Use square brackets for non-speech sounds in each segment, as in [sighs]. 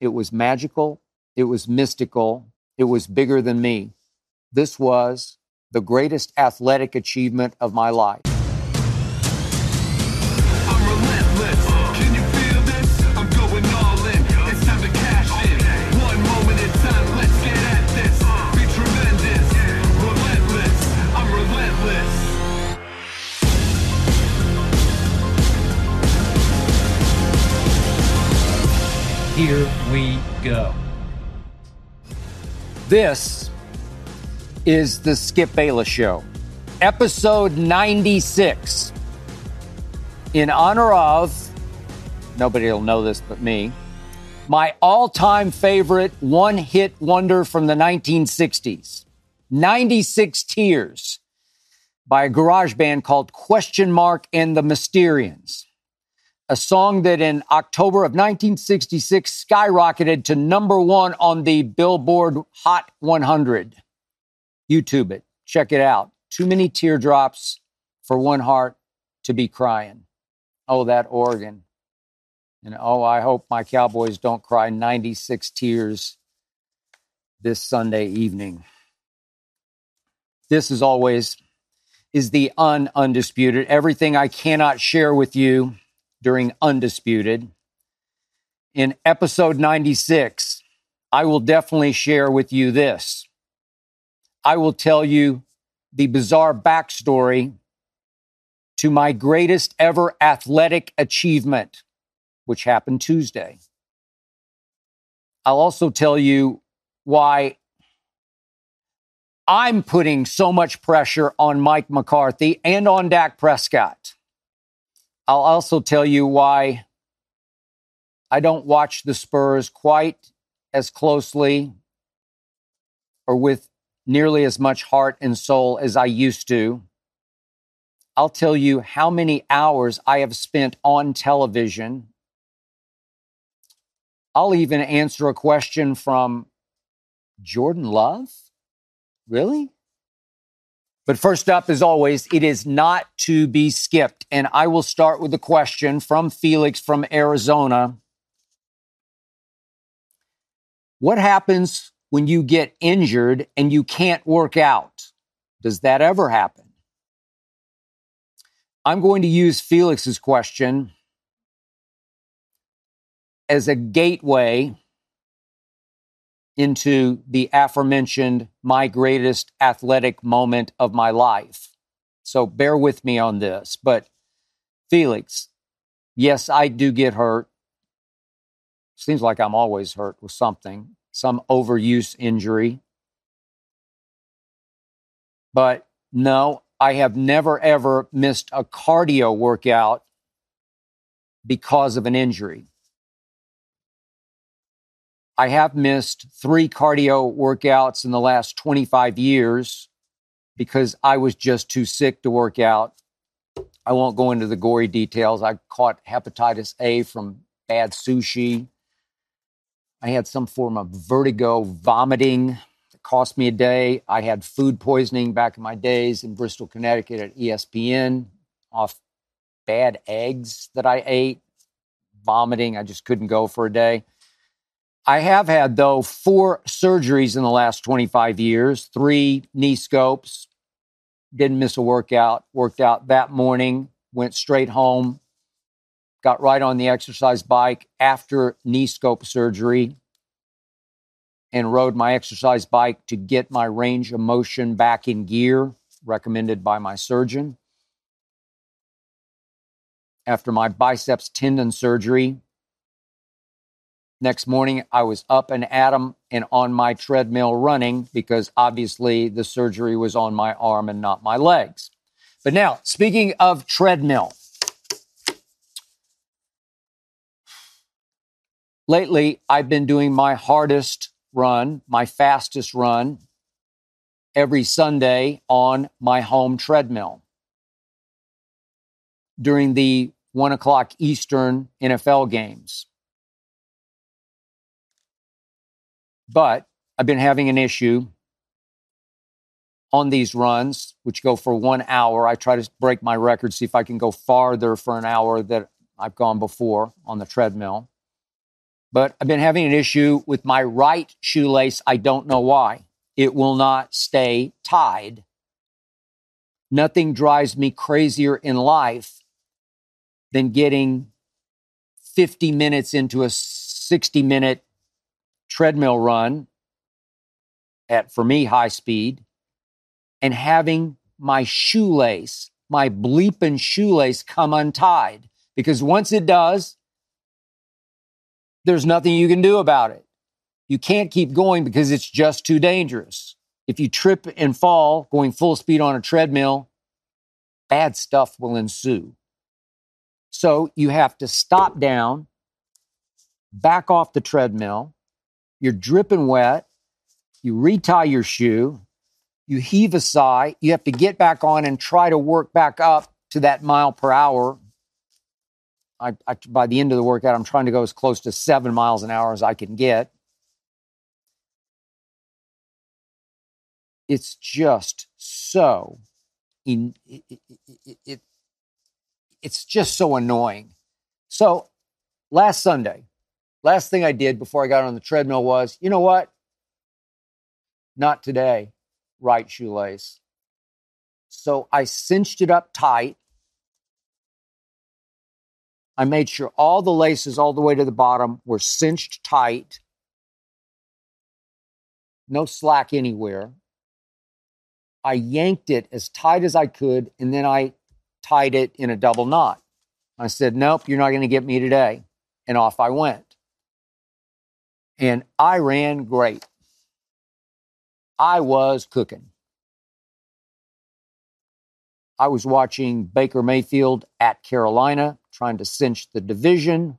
It was magical. It was mystical. It was bigger than me. This was the greatest athletic achievement of my life. Here we go. This is the Skip Bayless Show, episode 96. In honor of, nobody will know this but me, my all time favorite one hit wonder from the 1960s 96 Tears by a garage band called Question Mark and the Mysterians a song that in October of 1966 skyrocketed to number one on the Billboard Hot 100. YouTube it, check it out. Too many teardrops for one heart to be crying. Oh, that organ. And oh, I hope my Cowboys don't cry 96 tears this Sunday evening. This, as always, is the un undisputed. Everything I cannot share with you during Undisputed. In episode 96, I will definitely share with you this. I will tell you the bizarre backstory to my greatest ever athletic achievement, which happened Tuesday. I'll also tell you why I'm putting so much pressure on Mike McCarthy and on Dak Prescott. I'll also tell you why I don't watch the Spurs quite as closely or with nearly as much heart and soul as I used to. I'll tell you how many hours I have spent on television. I'll even answer a question from Jordan Love. Really? But first up, as always, it is not to be skipped. And I will start with a question from Felix from Arizona. What happens when you get injured and you can't work out? Does that ever happen? I'm going to use Felix's question as a gateway into the aforementioned my greatest athletic moment of my life. So bear with me on this. But Felix, yes, I do get hurt. Seems like I'm always hurt with something, some overuse injury. But no, I have never ever missed a cardio workout because of an injury. I have missed three cardio workouts in the last 25 years because I was just too sick to work out. I won't go into the gory details. I caught hepatitis A from bad sushi. I had some form of vertigo, vomiting that cost me a day. I had food poisoning back in my days in Bristol, Connecticut at ESPN off bad eggs that I ate, vomiting. I just couldn't go for a day. I have had, though, four surgeries in the last 25 years, three knee scopes. Didn't miss a workout. Worked out that morning, went straight home, got right on the exercise bike after knee scope surgery, and rode my exercise bike to get my range of motion back in gear, recommended by my surgeon. After my biceps tendon surgery, Next morning, I was up and at 'em and on my treadmill running because obviously the surgery was on my arm and not my legs. But now, speaking of treadmill, lately I've been doing my hardest run, my fastest run every Sunday on my home treadmill. During the one o'clock Eastern NFL games. But I've been having an issue on these runs, which go for one hour. I try to break my record, see if I can go farther for an hour that I've gone before on the treadmill. But I've been having an issue with my right shoelace. I don't know why. It will not stay tied. Nothing drives me crazier in life than getting 50 minutes into a 60 minute treadmill run at, for me, high speed and having my shoelace, my bleeping shoelace come untied. Because once it does, there's nothing you can do about it. You can't keep going because it's just too dangerous. If you trip and fall going full speed on a treadmill, bad stuff will ensue. So you have to stop down, back off the treadmill. You're dripping wet. You retie your shoe. You heave a sigh. You have to get back on and try to work back up to that mile per hour. I, I, by the end of the workout, I'm trying to go as close to seven miles an hour as I can get. It's just so in, it, it, it, it's just so annoying. So last Sunday, last thing I did before I got on the treadmill was, you know what? Not today, right shoelace. So I cinched it up tight. I made sure all the laces all the way to the bottom were cinched tight. No slack anywhere. I yanked it as tight as I could, and then I tied it in a double knot. I said, Nope, you're not going to get me today. And off I went. And I ran great. I was cooking. I was watching Baker Mayfield at Carolina, trying to cinch the division.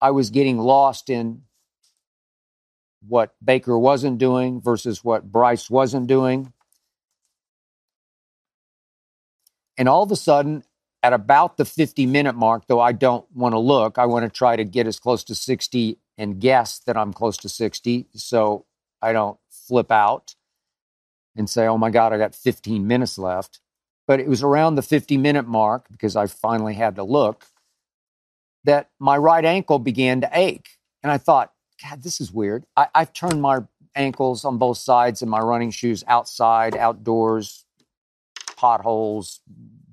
I was getting lost in what Baker wasn't doing versus what Bryce wasn't doing. And all of a sudden, at about the 50 minute mark, though I don't want to look, I want to try to get as close to 60 and guess that I'm close to 60 so I don't flip out and say, oh my God, I got 15 minutes left. But it was around the 50 minute mark because I finally had to look that my right ankle began to ache. And I thought, God, this is weird. I, I've turned my ankles on both sides in my running shoes outside, outdoors, potholes,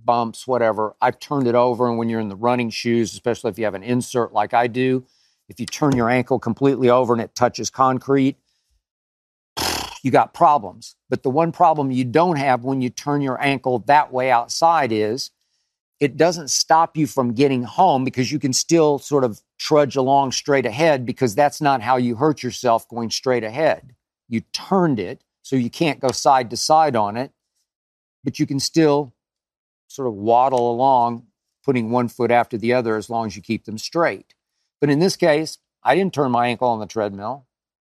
bumps, whatever. I've turned it over. And when you're in the running shoes, especially if you have an insert like I do, if you turn your ankle completely over and it touches concrete, you got problems. But the one problem you don't have when you turn your ankle that way outside is it doesn't stop you from getting home because you can still sort of trudge along straight ahead because that's not how you hurt yourself going straight ahead. You turned it so you can't go side to side on it, but you can still sort of waddle along, putting one foot after the other as long as you keep them straight. But in this case, I didn't turn my ankle on the treadmill.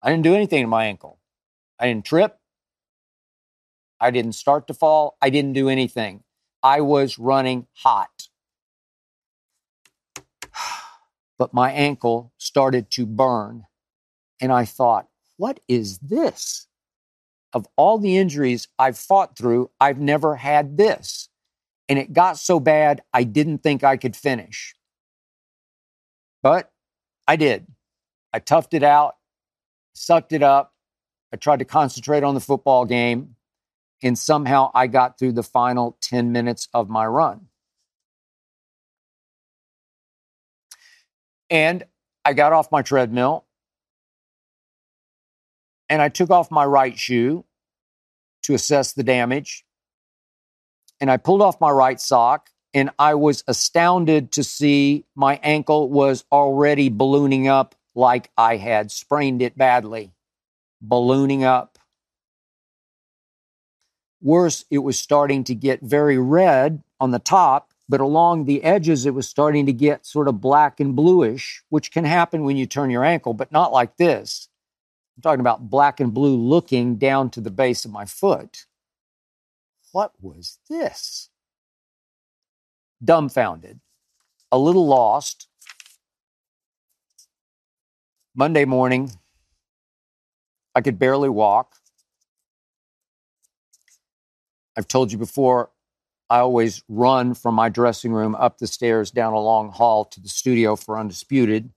I didn't do anything to my ankle. I didn't trip. I didn't start to fall. I didn't do anything. I was running hot. [sighs] But my ankle started to burn. And I thought, what is this? Of all the injuries I've fought through, I've never had this. And it got so bad, I didn't think I could finish. But I did. I toughed it out, sucked it up. I tried to concentrate on the football game, and somehow I got through the final 10 minutes of my run. And I got off my treadmill and I took off my right shoe to assess the damage. And I pulled off my right sock and I was astounded to see my ankle was already ballooning up like I had sprained it badly. Ballooning up. Worse, it was starting to get very red on the top, but along the edges, it was starting to get sort of black and bluish, which can happen when you turn your ankle, but not like this. I'm talking about black and blue looking down to the base of my foot. What was this? Dumbfounded, a little lost. Monday morning, I could barely walk. I've told you before, I always run from my dressing room up the stairs, down a long hall to the studio for Undisputed.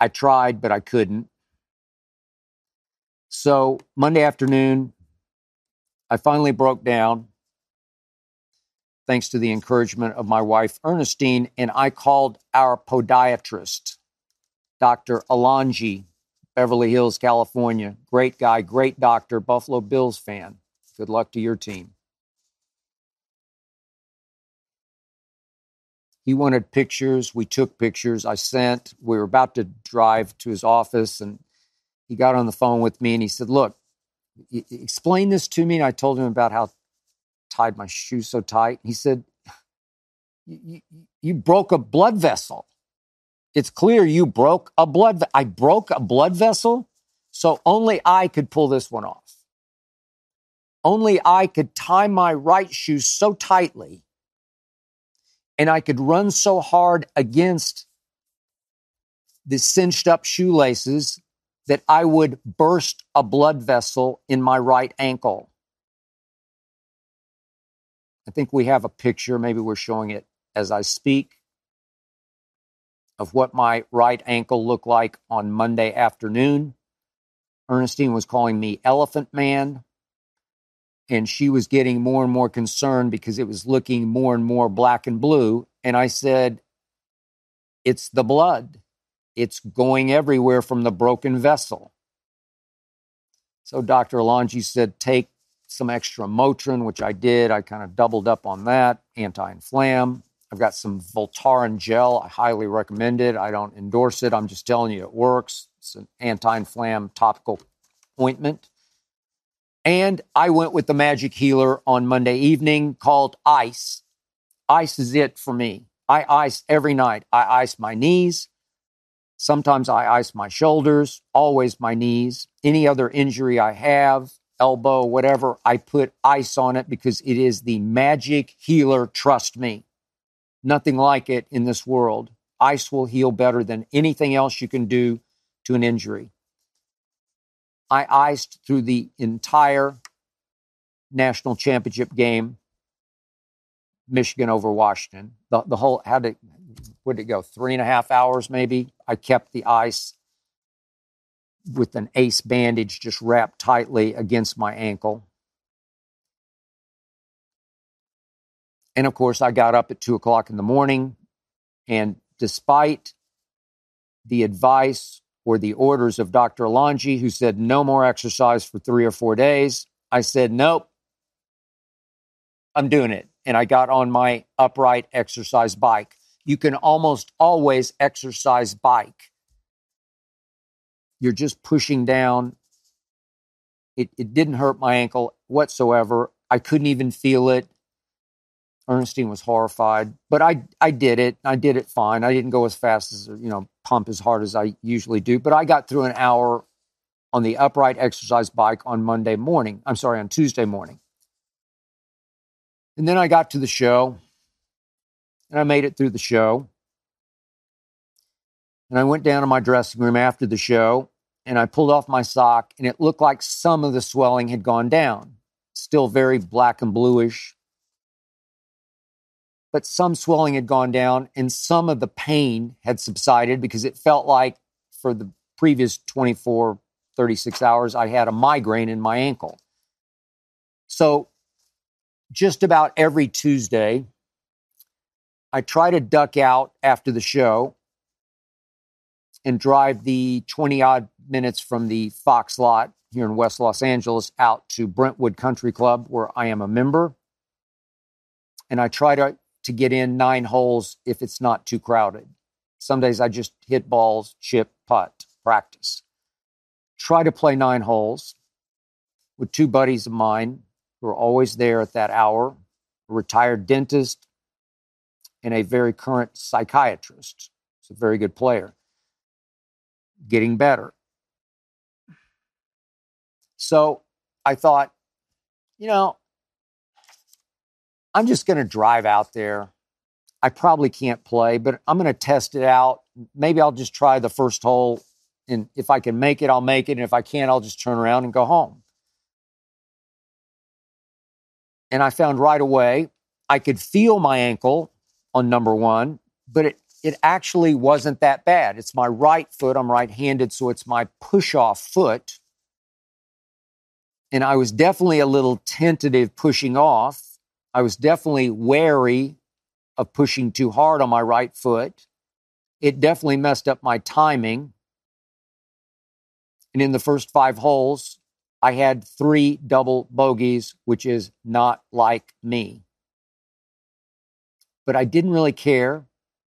I tried, but I couldn't. So Monday afternoon, I finally broke down thanks to the encouragement of my wife, Ernestine, and I called our podiatrist, Dr. Alonji, Beverly Hills, California. Great guy, great doctor, Buffalo Bills fan. Good luck to your team. He wanted pictures. We took pictures. I sent. We were about to drive to his office, and he got on the phone with me and he said, Look, explain this to me. And I told him about how tied my shoe so tight. He said, you, broke a blood vessel. It's clear you broke a blood. I broke a blood vessel, so only I could pull this one off. Only I could tie my right shoe so tightly, and I could run so hard against the cinched up shoelaces that I would burst a blood vessel in my right ankle. I think we have a picture, maybe we're showing it as I speak, of what my right ankle looked like on Monday afternoon. Ernestine was calling me Elephant Man, and she was getting more and more concerned because it was looking more and more black and blue. And I said, It's the blood, it's going everywhere from the broken vessel. So Dr. Alonji said, Take some extra Motrin, which I did. I kind of doubled up on that, anti inflam. I've got some Voltaren gel. I highly recommend it. I don't endorse it. I'm just telling you it works. It's an anti inflam topical ointment. And I went with the magic healer on Monday evening called Ice. Ice is it for me. I ice every night. I ice my knees. Sometimes I ice my shoulders, always my knees. Any other injury I have, elbow, whatever, I put ice on it because it is the magic healer. Trust me. Nothing like it in this world. Ice will heal better than anything else you can do to an injury. I iced through the entire national championship game, Michigan over Washington. The, the whole, how did, did it go? Three and a half hours, maybe. I kept the ice with an ace bandage just wrapped tightly against my ankle. And of course, I got up at two o'clock in the morning. And despite the advice or the orders of Dr. Alonji, who said no more exercise for three or four days, I said, nope, I'm doing it. And I got on my upright exercise bike. You can almost always exercise bike. You're just pushing down. It, it didn't hurt my ankle whatsoever. I couldn't even feel it. Ernestine was horrified, but I I did it. I did it fine. I didn't go as fast as you know, pump as hard as I usually do, but I got through an hour on the upright exercise bike on Monday morning. I'm sorry, on Tuesday morning. And then I got to the show and I made it through the show. And I went down to my dressing room after the show and I pulled off my sock and it looked like some of the swelling had gone down. Still very black and bluish, but some swelling had gone down and some of the pain had subsided because it felt like for the previous 24, 36 hours, I had a migraine in my ankle. So just about every Tuesday, I try to duck out after the show and drive the 20 odd minutes from the Fox lot here in West Los Angeles out to Brentwood Country Club, where I am a member. And I try to, to get in nine holes if it's not too crowded. Some days I just hit balls, chip, putt, practice. Try to play nine holes with two buddies of mine who are always there at that hour a retired dentist and a very current psychiatrist. He's a very good player, getting better. So I thought, you know, I'm just going to drive out there. I probably can't play, but I'm going to test it out. Maybe I'll just try the first hole. And if I can make it, I'll make it. And if I can't, I'll just turn around and go home. And I found right away I could feel my ankle on number one, but it, it actually wasn't that bad. It's my right foot. I'm right handed, so it's my push off foot. And I was definitely a little tentative pushing off. I was definitely wary of pushing too hard on my right foot. It definitely messed up my timing. And in the first five holes, I had three double bogeys, which is not like me. But I didn't really care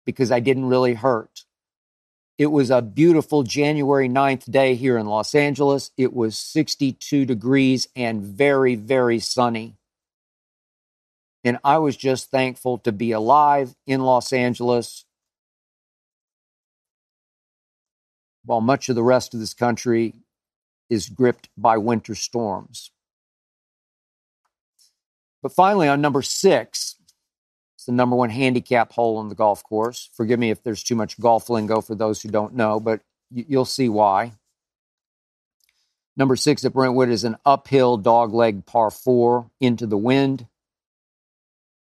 because I didn't really hurt. It was a beautiful January 9th day here in Los Angeles. It was 62 degrees and very, very sunny. And I was just thankful to be alive in Los Angeles while much of the rest of this country is gripped by winter storms. But finally, on number six, it's the number one handicap hole on the golf course. Forgive me if there's too much golf lingo for those who don't know, but you'll see why. Number six at Brentwood is an uphill dogleg par four into the wind.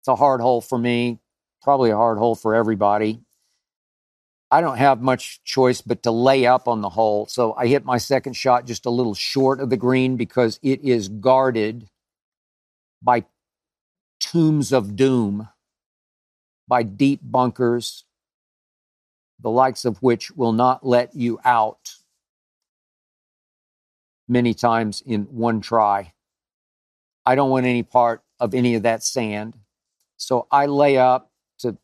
It's a hard hole for me, probably a hard hole for everybody. I don't have much choice but to lay up on the hole. So I hit my second shot just a little short of the green because it is guarded by tombs of doom, by deep bunkers, the likes of which will not let you out many times in one try. I don't want any part of any of that sand. So I lay up to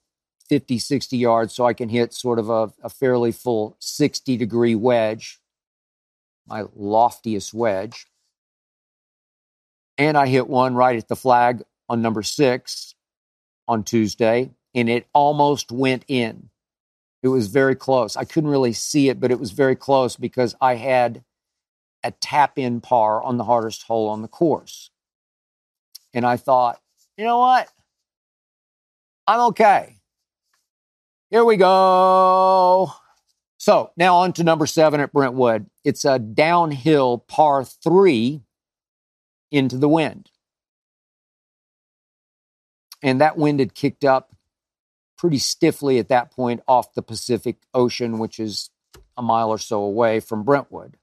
50, 60 yards so I can hit sort of a, a fairly full 60 degree wedge, my loftiest wedge. And I hit one right at the flag on number six on Tuesday, and it almost went in. It was very close. I couldn't really see it, but it was very close because I had a tap in par on the hardest hole on the course. And I thought, you know what? I'm okay. Here we go. So now on to number seven at Brentwood. It's a downhill par three into the wind. And that wind had kicked up pretty stiffly at that point off the Pacific Ocean, which is a mile or so away from Brentwood.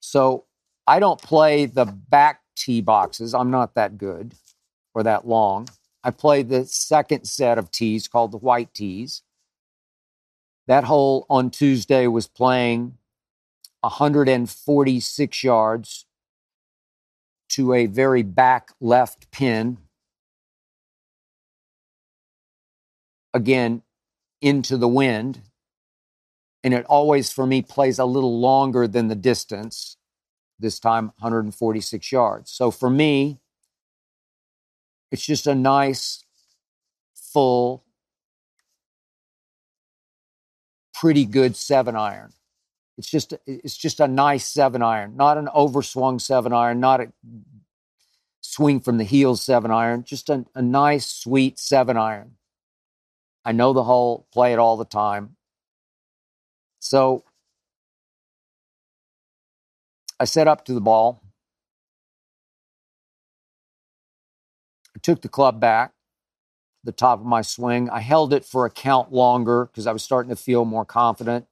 So I don't play the back tee boxes. I'm not that good or that long. I play the second set of tees called the white tees. That hole on Tuesday was playing 146 yards to a very back left pin. Again, into the wind. And it always, for me, plays a little longer than the distance. This time, 146 yards. So for me, it's just a nice, full, pretty good seven iron. It's just it's just a nice seven iron, not an overswung seven iron, not a swing from the heels seven iron, just a, a nice, sweet seven iron. I know the hole, play it all the time. So I set up to the ball. I took the club back, the top of my swing. I held it for a count longer because I was starting to feel more confident.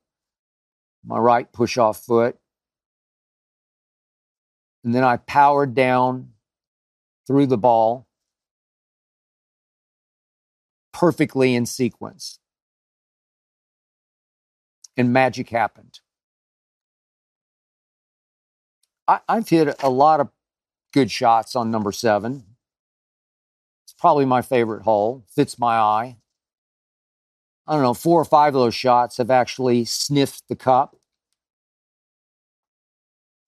My right push off foot. And then I powered down through the ball perfectly in sequence. And magic happened. I, I've hit a lot of good shots on number seven. It's probably my favorite hole, fits my eye. I don't know, four or five of those shots have actually sniffed the cup.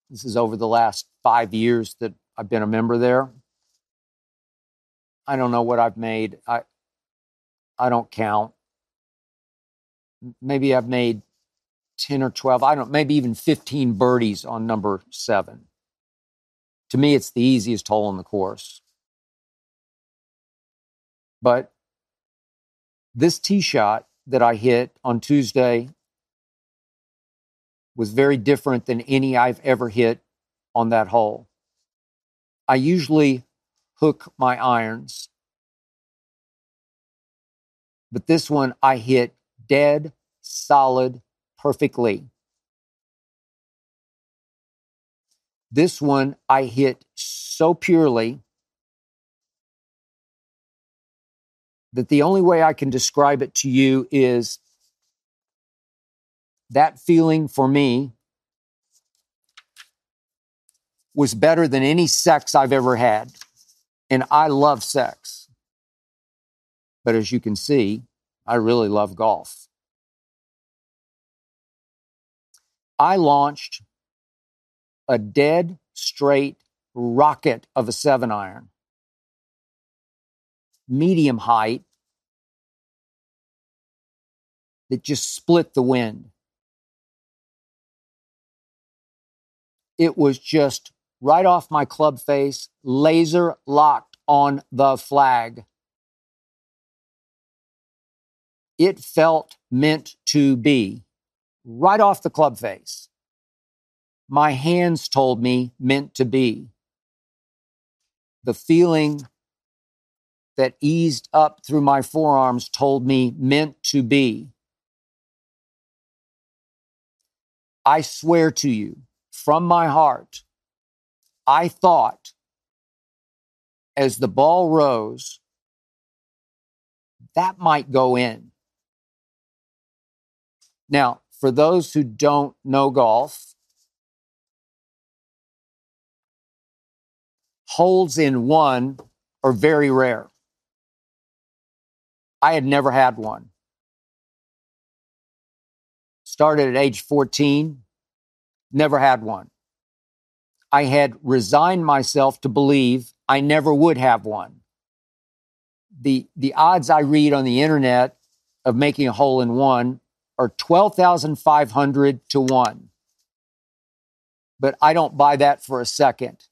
This is over the last five years that I've been a member there. I don't know what I've made. I I don't count. Maybe I've made 10 or 12, I don't maybe even 15 birdies on number seven. To me, it's the easiest hole in the course. But this tee shot that I hit on Tuesday was very different than any I've ever hit on that hole. I usually hook my irons but this one I hit dead, solid, perfectly. This one I hit so purely that the only way I can describe it to you is that feeling for me was better than any sex I've ever had. And I love sex. But as you can see, I really love golf. I launched a dead straight rocket of a seven iron, medium height, that just split the wind. It was just right off my club face, laser locked on the flag. It felt meant to be right off the club face. My hands told me meant to be. The feeling that eased up through my forearms told me meant to be. I swear to you from my heart, I thought as the ball rose, that might go in. Now, for those who don't know golf, holes in one are very rare. I had never had one. Started at age 14, never had one. I had resigned myself to believe I never would have one. The, the odds I read on the internet of making a hole in one are 12,500 to 1. But I don't buy that for a second.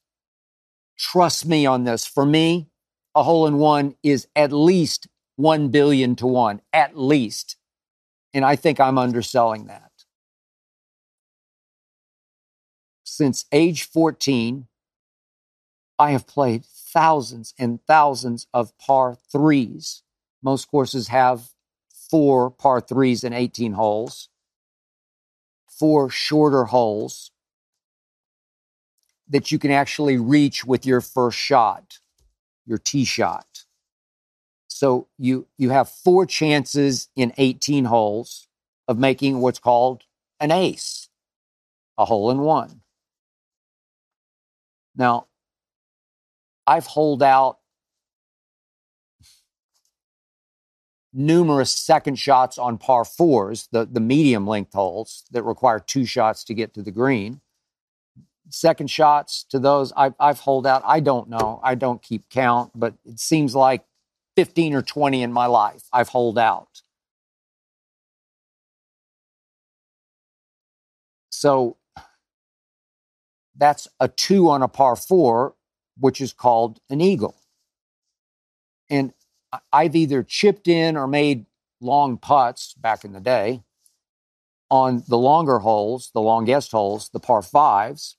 Trust me on this. For me, a hole in one is at least 1 billion to 1, at least. And I think I'm underselling that. Since age 14, I have played thousands and thousands of par threes. Most courses have four par threes and 18 holes, four shorter holes that you can actually reach with your first shot, your tee shot. So you, you have four chances in 18 holes of making what's called an ace, a hole in one. Now, I've holed out numerous second shots on par fours, the, the medium length holes that require two shots to get to the green. Second shots to those I've, I've holed out. I don't know. I don't keep count, but it seems like 15 or 20 in my life I've holed out. So that's a two on a par four, which is called an eagle. And I- I've either chipped in or made long putts back in the day on the longer holes, the longest holes, the par fives.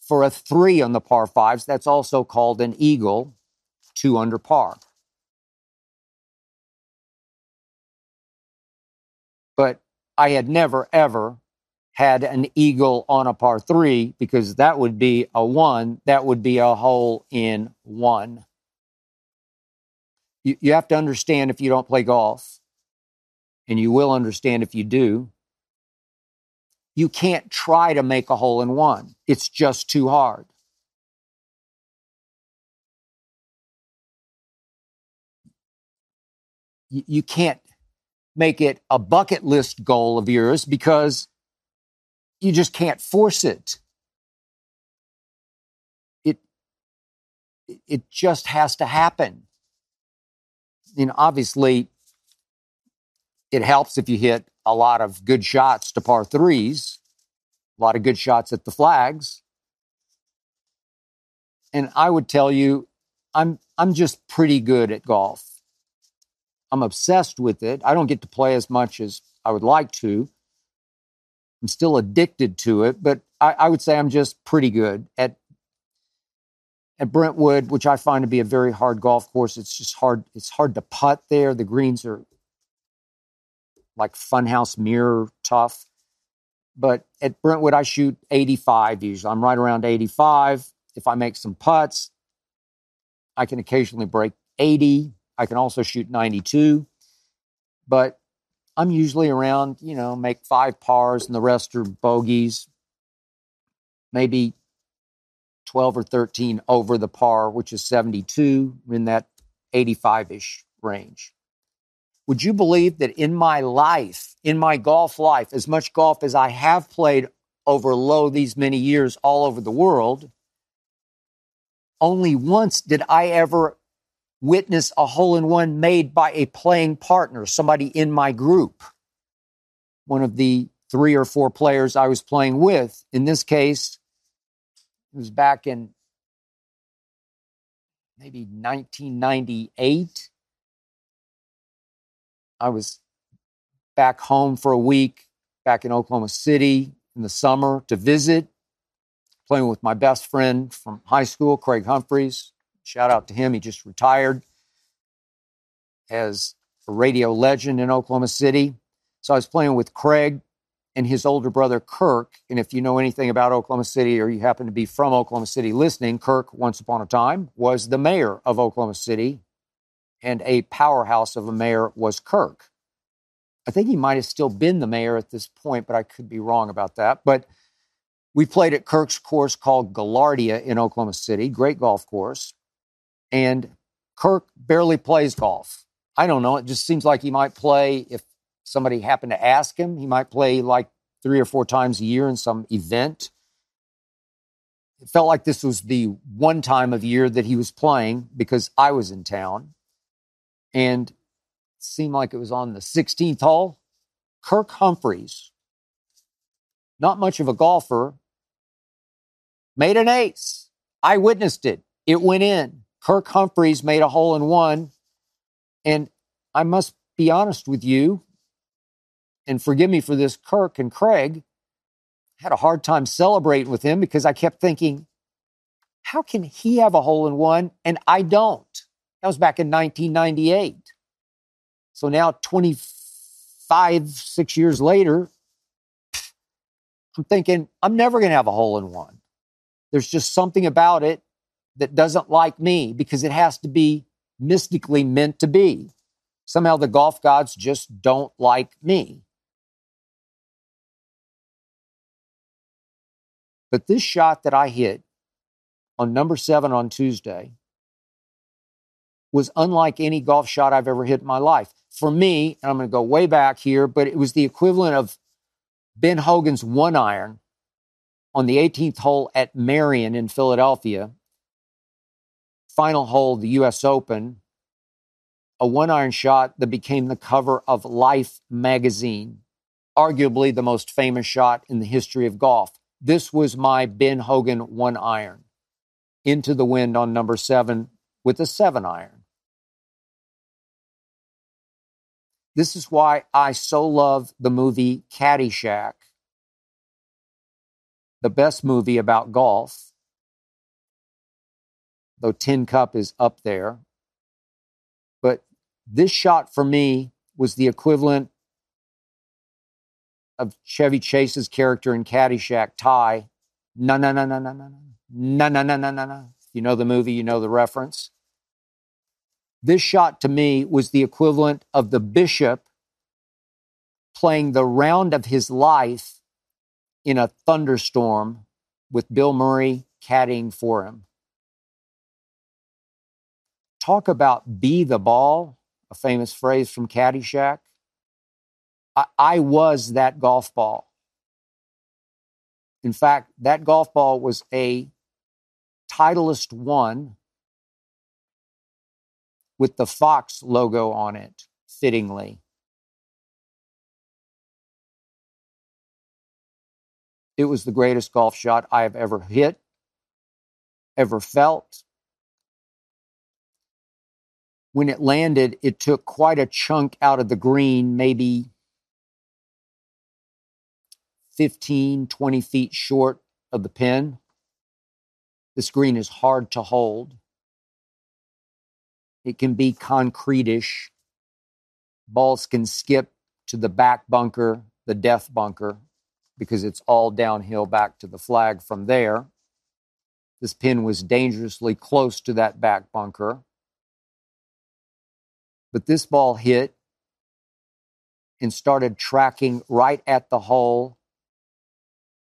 For a three on the par fives, that's also called an eagle, two under par. But I had never, ever had an eagle on a par three because that would be a one, that would be a hole in one. You, you have to understand if you don't play golf, and you will understand if you do, you can't try to make a hole in one. It's just too hard. You, you can't make it a bucket list goal of yours because you just can't force it. It it just has to happen. You know, obviously, it helps if you hit a lot of good shots to par threes, a lot of good shots at the flags. And I would tell you, I'm I'm just pretty good at golf. I'm obsessed with it. I don't get to play as much as I would like to. I'm still addicted to it, but I, I would say I'm just pretty good at at Brentwood, which I find to be a very hard golf course. It's just hard. It's hard to putt there. The greens are like funhouse mirror tough. But at Brentwood, I shoot 85 usually. I'm right around 85. If I make some putts, I can occasionally break 80. I can also shoot 92. But I'm usually around, you know, make five pars and the rest are bogeys. Maybe 12 or 13 over the par, which is 72 in that 85 ish range. Would you believe that in my life, in my golf life, as much golf as I have played over low these many years all over the world, only once did I ever witness a hole in one made by a playing partner, somebody in my group, one of the three or four players I was playing with. In this case, it was back in maybe 1998. I was back home for a week, back in Oklahoma City in the summer to visit, playing with my best friend from high school, Craig Humphreys. Shout out to him. He just retired as a radio legend in Oklahoma City. So I was playing with Craig and his older brother, Kirk. And if you know anything about Oklahoma City or you happen to be from Oklahoma City listening, Kirk, once upon a time, was the mayor of Oklahoma City and a powerhouse of a mayor was Kirk. I think he might have still been the mayor at this point, but I could be wrong about that. But we played at Kirk's course called Gaillardia in Oklahoma City, great golf course. And Kirk barely plays golf. I don't know. It just seems like he might play if somebody happened to ask him. He might play like three or four times a year in some event. It felt like this was the one time of year that he was playing because I was in town. And seemed like it was on the 16th hole. Kirk Humphreys, not much of a golfer, made an ace. I witnessed it. It went in. Kirk Humphreys made a hole in one. And I must be honest with you, and forgive me for this, Kirk and Craig had a hard time celebrating with him because I kept thinking, how can he have a hole in one and I don't? That was back in 1998. So now, 25, six years later, I'm thinking, I'm never going to have a hole in one. There's just something about it that doesn't like me because it has to be mystically meant to be. Somehow the golf gods just don't like me. But this shot that I hit on number seven on Tuesday was unlike any golf shot I've ever hit in my life. For me, and I'm going to go way back here, but it was the equivalent of Ben Hogan's one iron on the 18th hole at Merion in Philadelphia, final hole the US Open, a one iron shot that became the cover of Life magazine, arguably the most famous shot in the history of golf. This was my Ben Hogan one iron into the wind on number seven with a seven iron. This is why I so love the movie Caddyshack, the best movie about golf, though Tin Cup is up there. But this shot for me was the equivalent of Chevy Chase's character in Caddyshack, Ty. No, no, no, no, no, no, no, no, no, no, no, no. You know the movie, you know the reference. This shot to me was the equivalent of the bishop playing the round of his life in a thunderstorm with Bill Murray caddying for him. Talk about be the ball, a famous phrase from Caddyshack. I, was that golf ball. In fact, that golf ball was a Titleist one with the Fox logo on it, fittingly. It was the greatest golf shot I have ever hit, ever felt. When it landed, it took quite a chunk out of the green, maybe 15, 20 feet short of the pin. This green is hard to hold. It can be concrete-ish. Balls can skip to the back bunker, the death bunker, because it's all downhill back to the flag from there. This pin was dangerously close to that back bunker. But this ball hit and started tracking right at the hole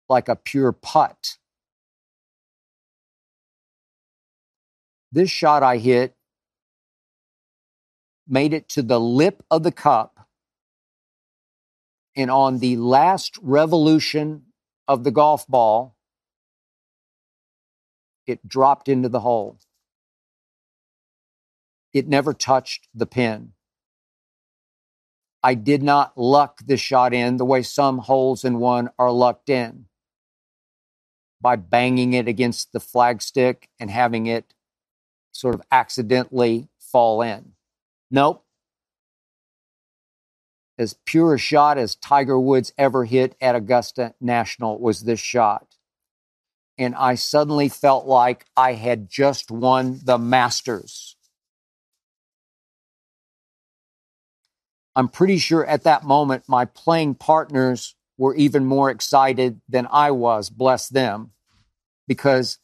like a pure putt. This shot I hit made it to the lip of the cup. And on the last revolution of the golf ball, it dropped into the hole. It never touched the pin. I did not luck this shot in the way some holes in one are lucked in by banging it against the flagstick and having it sort of accidentally fall in. Nope. As pure a shot as Tiger Woods ever hit at Augusta National was this shot. And I suddenly felt like I had just won the Masters. I'm pretty sure at that moment my playing partners were even more excited than I was, bless them, because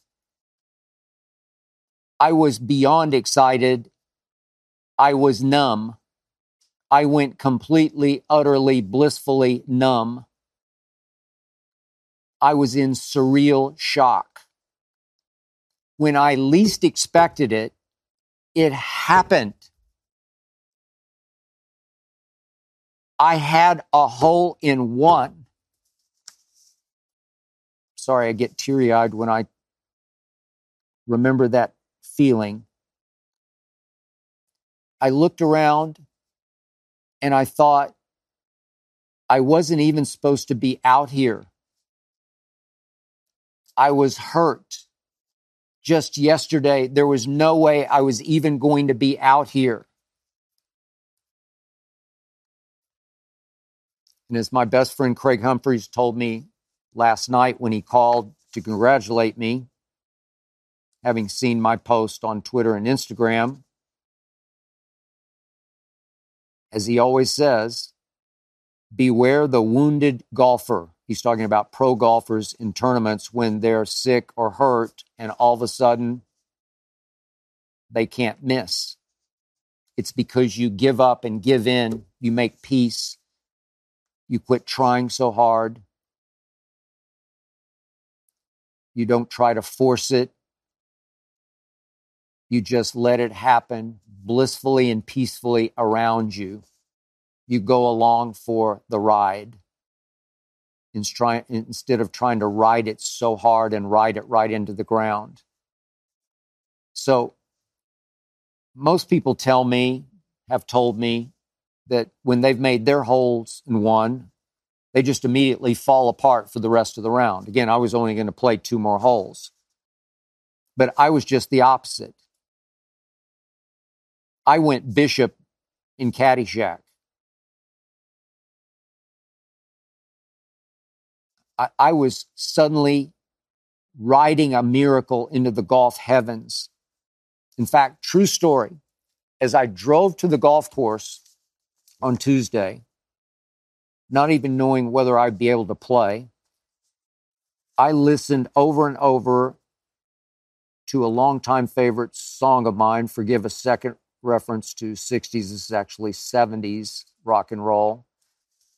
I was beyond excited. I was numb. I went completely, utterly, blissfully numb. I was in surreal shock. When I least expected it, it happened. I had a hole in one. Sorry, I get teary eyed when I remember that feeling. I looked around and I thought, I wasn't even supposed to be out here. I was hurt. Just yesterday, there was no way I was even going to be out here. And as my best friend Craig Humphreys told me last night when he called to congratulate me, having seen my post on Twitter and Instagram, as he always says, beware the wounded golfer. He's talking about pro golfers in tournaments when they're sick or hurt, and all of a sudden they can't miss. It's because you give up and give in, you make peace, you quit trying so hard, you don't try to force it, you just let it happen blissfully and peacefully around you. You go along for the ride instead of trying to ride it so hard and ride it right into the ground. So, most people tell me, have told me, that when they've made their holes in one, they just immediately fall apart for the rest of the round. Again, I was only going to play two more holes. But I was just the opposite. I went bishop in Caddyshack. I, I was suddenly riding a miracle into the golf heavens. In fact, true story. As I drove to the golf course on Tuesday, not even knowing whether I'd be able to play, I listened over and over to a longtime favorite song of mine, Forgive a Second reference to 60s. This is actually 70s rock and roll.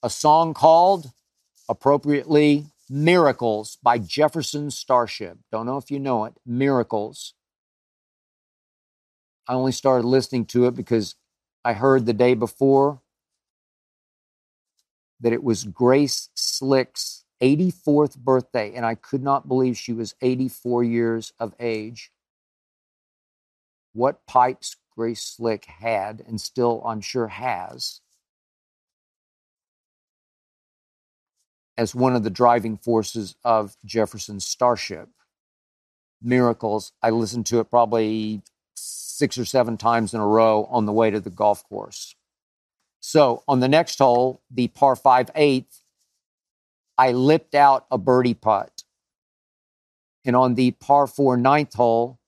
A song called, appropriately, Miracles by Jefferson Starship. Don't know if you know it. Miracles. I only started listening to it because I heard the day before that it was Grace Slick's 84th birthday, and I could not believe she was 84 years of age. What pipes Grace Slick had, and still, I'm sure, has, as one of the driving forces of Jefferson's Starship. Miracles. I listened to it probably six or seven times in a row on the way to the golf course. So on the next hole, the par five eighth, I lipped out a birdie putt. And on the par four ninth hole,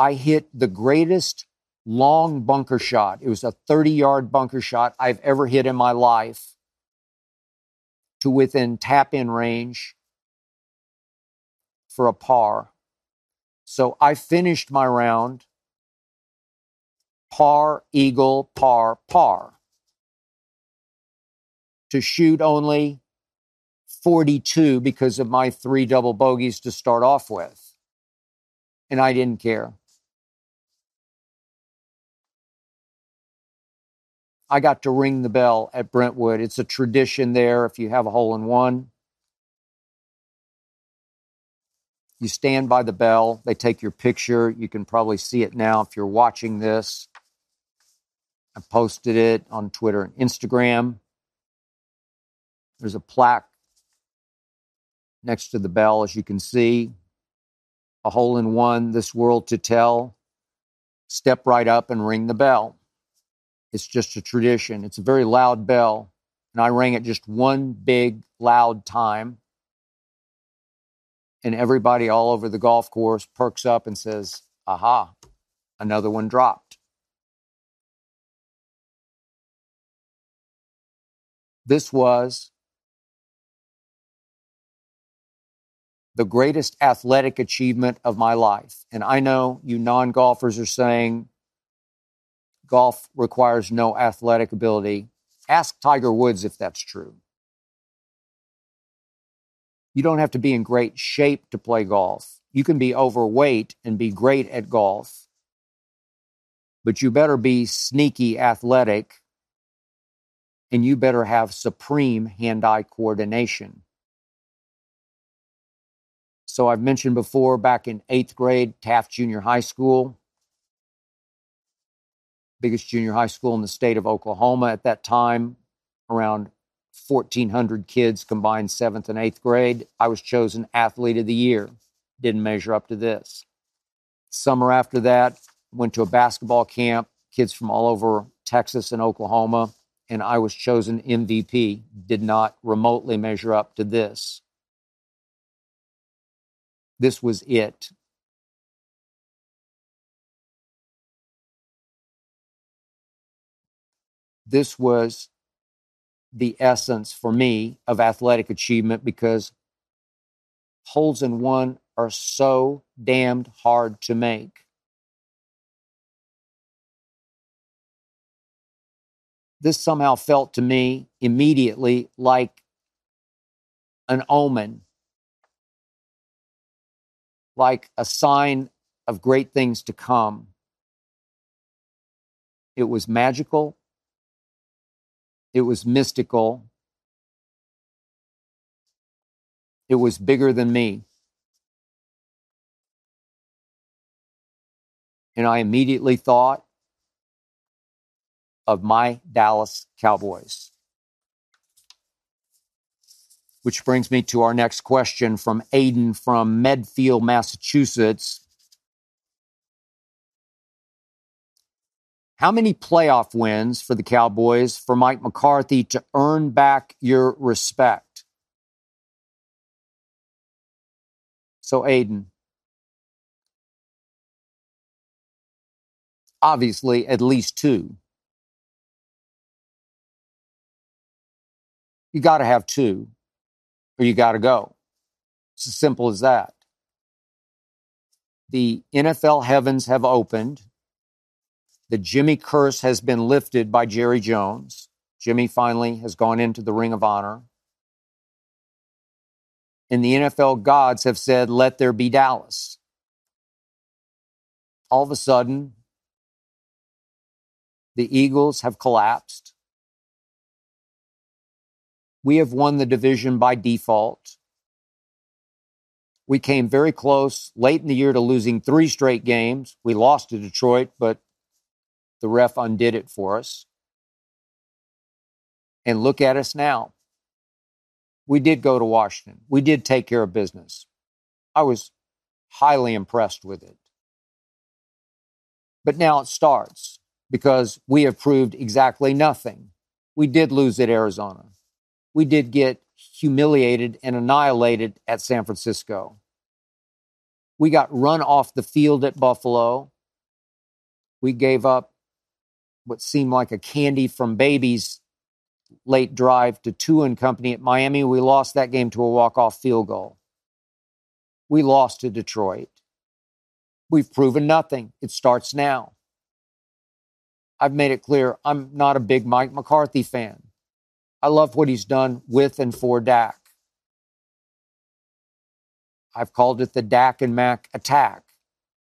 I hit the greatest long bunker shot. It was a 30 yard bunker shot I've ever hit in my life to within tap in range for a par. So I finished my round par, eagle, par, par to shoot only 42 because of my three double bogeys to start off with. And I didn't care. I got to ring the bell at Brentwood. It's a tradition there. If you have a hole in one, you stand by the bell. They take your picture. You can probably see it now if you're watching this. I posted it on Twitter and Instagram. There's a plaque next to the bell, as you can see. A hole in one, this world to tell. Step right up and ring the bell. It's just a tradition. It's a very loud bell. And I rang it just one big, loud time. And everybody all over the golf course perks up and says, aha, another one dropped. This was the greatest athletic achievement of my life. And I know you non golfers are saying golf requires no athletic ability. Ask Tiger Woods if that's true. You don't have to be in great shape to play golf. You can be overweight and be great at golf, but you better be sneaky athletic and you better have supreme hand eye coordination. So, I've mentioned before back in eighth grade, Taft Junior High School, biggest junior high school in the state of Oklahoma at that time, around 1,400 kids combined seventh and eighth grade. I was chosen athlete of the year. Didn't measure up to this. Summer after that, went to a basketball camp, kids from all over Texas and Oklahoma, and I was chosen MVP. Did not remotely measure up to this. This was it. This was the essence for me of athletic achievement because holes in one are so damned hard to make. This somehow felt to me immediately like an omen, like a sign of great things to come. It was magical. It was mystical. It was bigger than me. And I immediately thought of my Dallas Cowboys. Which brings me to our next question from Aiden from Medfield, Massachusetts. How many playoff wins for the Cowboys for Mike McCarthy to earn back your respect? So, Aiden, obviously, at least two. You got to have two, or you got to go. It's as simple as that. The NFL heavens have opened the Jimmy curse has been lifted by Jerry Jones. Jimmy finally has gone into the Ring of Honor. And the NFL gods have said, let there be Dallas. All of a sudden, the Eagles have collapsed. We have won the division by default. We came very close late in the year to losing three straight games. We lost to Detroit, but the ref undid it for us. And look at us now. We did go to Washington. We did take care of business. I was highly impressed with it. But now it starts because we have proved exactly nothing. We did lose at Arizona. We did get humiliated and annihilated at San Francisco. We got run off the field at Buffalo. We gave up what seemed like a candy from babies late drive to two and company at Miami. We lost that game to a walk-off field goal. We lost to Detroit. We've proven nothing. It starts now. I've made it clear I'm not a big Mike McCarthy fan. I love what he's done with and for Dak. I've called it the Dak and Mac attack.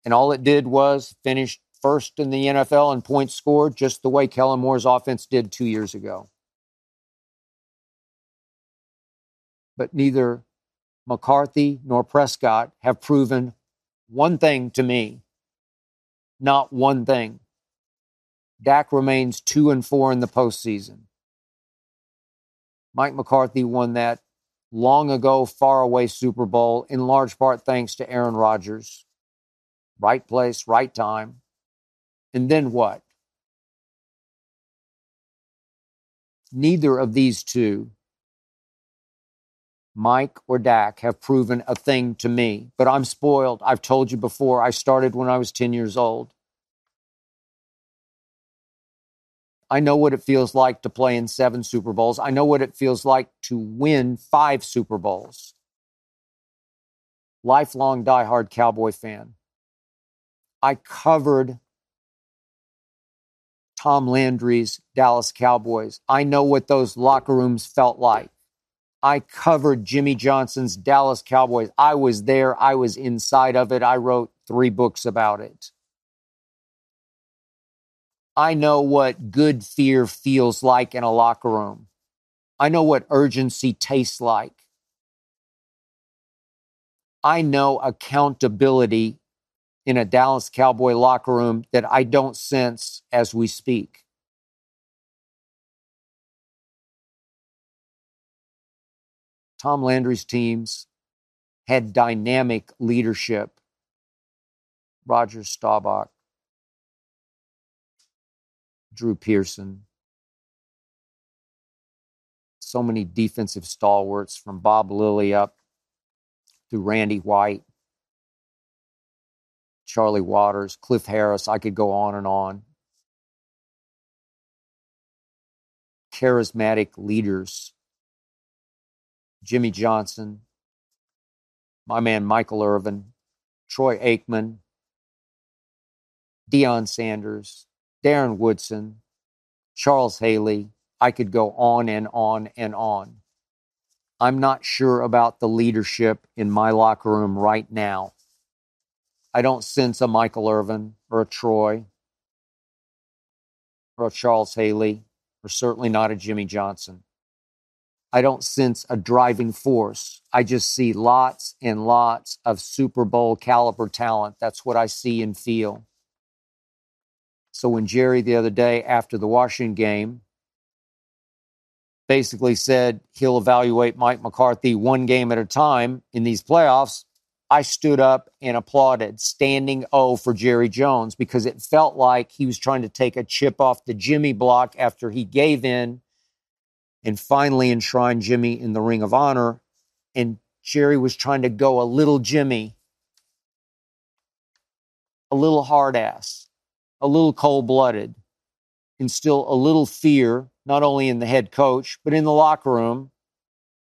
And all it did was finish first in the NFL in points scored, just the way Kellen Moore's offense did two years ago. But neither McCarthy nor Prescott have proven one thing to me. Not one thing. Dak remains two and four in the postseason. Mike McCarthy won that long ago, far away Super Bowl, in large part thanks to Aaron Rodgers. Right place, right time. And then what? Neither of these two, Mike or Dak, have proven a thing to me. But I'm spoiled. I've told you before, I started when I was 10 years old. I know what it feels like to play in seven Super Bowls. I know what it feels like to win five Super Bowls. Lifelong diehard Cowboy fan. I covered Tom Landry's Dallas Cowboys. I know what those locker rooms felt like. I covered Jimmy Johnson's Dallas Cowboys. I was there. I was inside of it. I wrote three books about it. I know what good fear feels like in a locker room. I know what urgency tastes like. I know accountability in a Dallas Cowboy locker room that I don't sense as we speak. Tom Landry's teams had dynamic leadership. Roger Staubach, Drew Pearson, so many defensive stalwarts from Bob Lilly up to Randy White, Charlie Waters, Cliff Harris. I could go on and on. Charismatic leaders. Jimmy Johnson, my man Michael Irvin, Troy Aikman, Deion Sanders, Darren Woodson, Charles Haley. I could go on and on and on. I'm not sure about the leadership in my locker room right now. I don't sense a Michael Irvin or a Troy or a Charles Haley or certainly not a Jimmy Johnson. I don't sense a driving force. I just see lots and lots of Super Bowl caliber talent. That's what I see and feel. So when Jerry the other day after the Washington game basically said he'll evaluate Mike McCarthy one game at a time in these playoffs, I stood up and applauded, standing O for Jerry Jones, because it felt like he was trying to take a chip off the Jimmy block after he gave in and finally enshrined Jimmy in the Ring of Honor. And Jerry was trying to go a little Jimmy, a little hard ass, a little cold blooded, instill a little fear, not only in the head coach, but in the locker room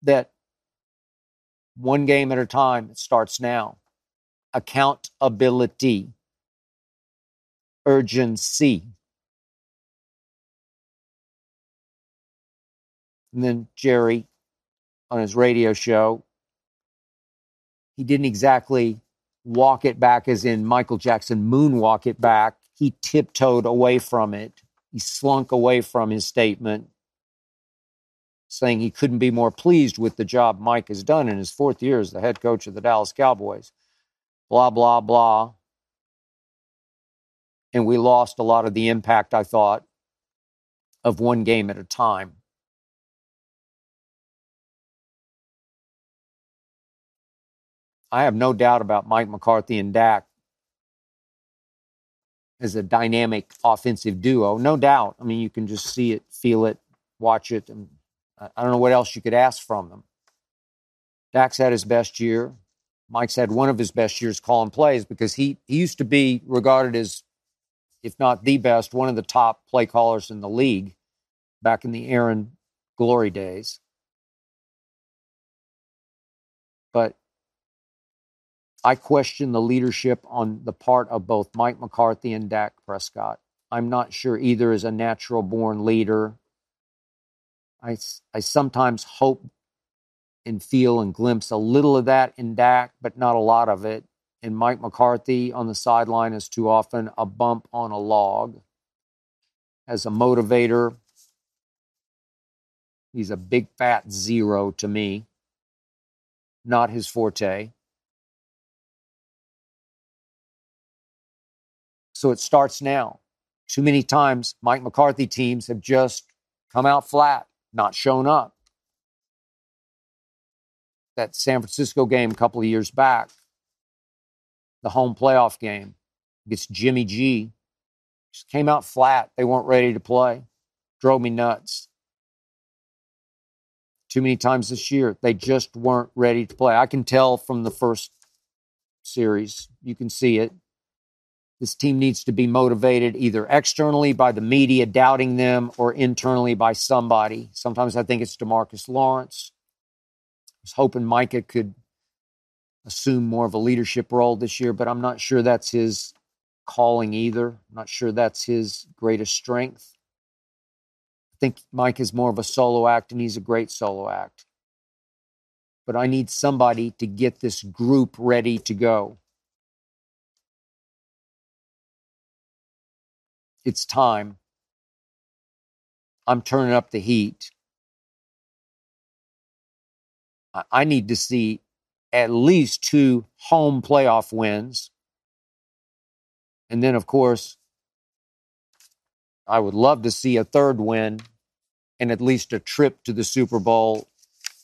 that one game at a time, it starts now. Accountability, urgency. And then Jerry on his radio show, he didn't exactly walk it back as in Michael Jackson moonwalk it back. He tiptoed away from it. He slunk away from his statement, saying he couldn't be more pleased with the job Mike has done in his fourth year as the head coach of the Dallas Cowboys. Blah, blah, blah. And we lost a lot of the impact, I thought, of one game at a time. I have no doubt about Mike McCarthy and Dak as a dynamic offensive duo. No doubt. I mean, you can just see it, feel it, watch it, and I don't know what else you could ask from them. Dak's had his best year. Mike's had one of his best years calling plays because he, he used to be regarded as, if not the best, one of the top play callers in the league back in the Aaron glory days. I question the leadership on the part of both Mike McCarthy and Dak Prescott. I'm not sure either is a natural born leader. I, I sometimes hope and feel and glimpse a little of that in Dak, but not a lot of it. And Mike McCarthy on the sideline is too often a bump on a log. As a motivator, he's a big fat zero to me, not his forte. So it starts now. Too many times, Mike McCarthy teams have just come out flat, not shown up. That San Francisco game a couple of years back, the home playoff game against Jimmy G, just came out flat. They weren't ready to play. Drove me nuts. Too many times this year, they just weren't ready to play. I can tell from the first series. You can see it. This team needs to be motivated either externally by the media doubting them or internally by somebody. Sometimes I think it's DeMarcus Lawrence. I was hoping Micah could assume more of a leadership role this year, but I'm not sure that's his calling either. I'm not sure that's his greatest strength. I think Mike is more of a solo act, and he's a great solo act. But I need somebody to get this group ready to go. It's time. I'm turning up the heat. I- need to see at least two home playoff wins. And then, of course, I would love to see a third win and at least a trip to the Super Bowl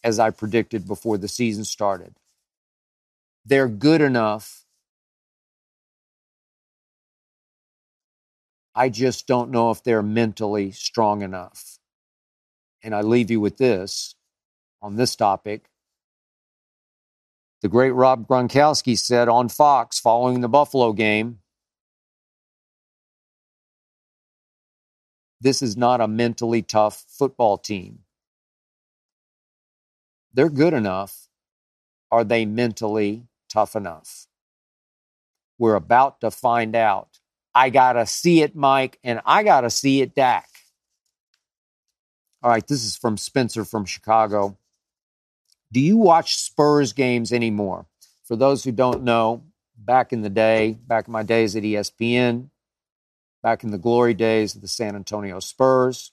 as I predicted before the season started. They're good enough. I just don't know if they're mentally strong enough. And I leave you with this on this topic. The great Rob Gronkowski said on Fox following the Buffalo game this is not a mentally tough football team. They're good enough. Are they mentally tough enough? We're about to find out. I got to see it, Mike, and I got to see it, Dak. All right, this is from Spencer from Chicago. Do you watch Spurs games anymore? For those who don't know, back in the day, back in my days at ESPN, back in the glory days of the San Antonio Spurs,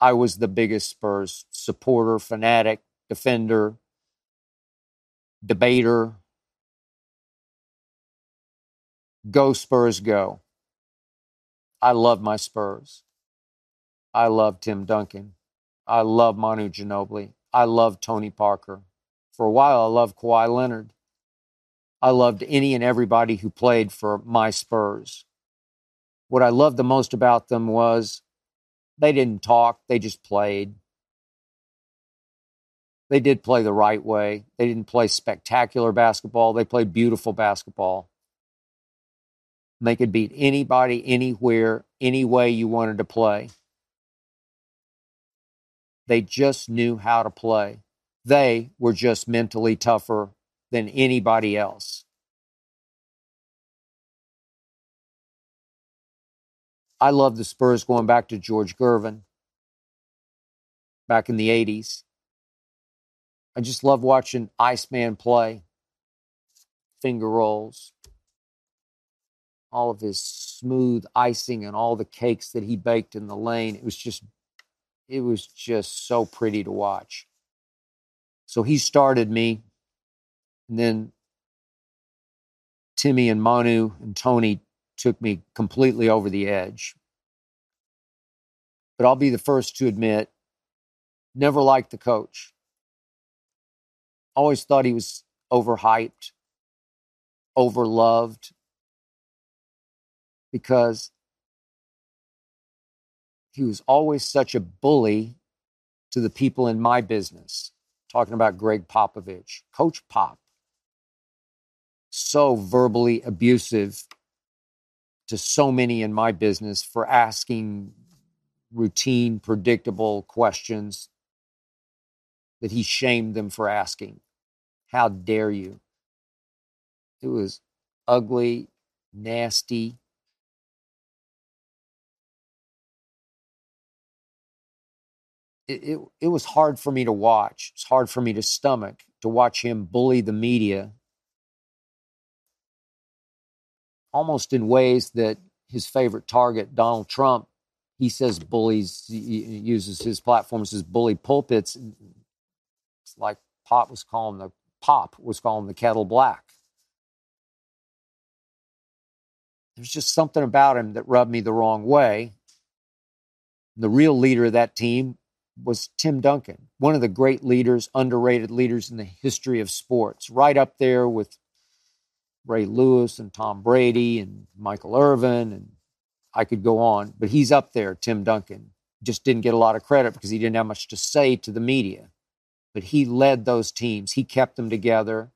I was the biggest Spurs supporter, fanatic, defender, debater. Go Spurs, go. I love my Spurs. I love Tim Duncan. I love Manu Ginobili. I love Tony Parker. For a while, I loved Kawhi Leonard. I loved any and everybody who played for my Spurs. What I loved the most about them was they didn't talk, they just played. They did play the right way. They didn't play spectacular basketball, they played beautiful basketball. They could beat anybody, anywhere, any way you wanted to play. They just knew how to play. They were just mentally tougher than anybody else. I love the Spurs going back to George Gervin back in the 80s. I just love watching Iceman play, finger rolls, all of his smooth icing and all the cakes that he baked in the lane. It was just it was just so pretty to watch. So he started me, and then Timmy and Manu and Tony took me completely over the edge. But I'll be the first to admit, never liked the coach. Always thought he was overhyped, overloved, because he was always such a bully to the people in my business. Talking about Gregg Popovich, Coach Pop. so verbally abusive to so many in my business for asking routine, predictable questions that he shamed them for asking. How dare you? It was ugly, nasty. It, it, was hard for me to watch. It's hard for me to stomach to watch him bully the media almost in ways that his favorite target, Donald Trump, he says bullies, he uses his platforms as bully pulpits. It's like Pop was calling the Pop was calling the kettle black. There's just something about him that rubbed me the wrong way. The real leader of that team was Tim Duncan, one of the great leaders, underrated leaders in the history of sports, right up there with Ray Lewis and Tom Brady and Michael Irvin and I could go on, but he's up there, Tim Duncan. Just didn't get a lot of credit because he didn't have much to say to the media. But he led those teams, he kept them together.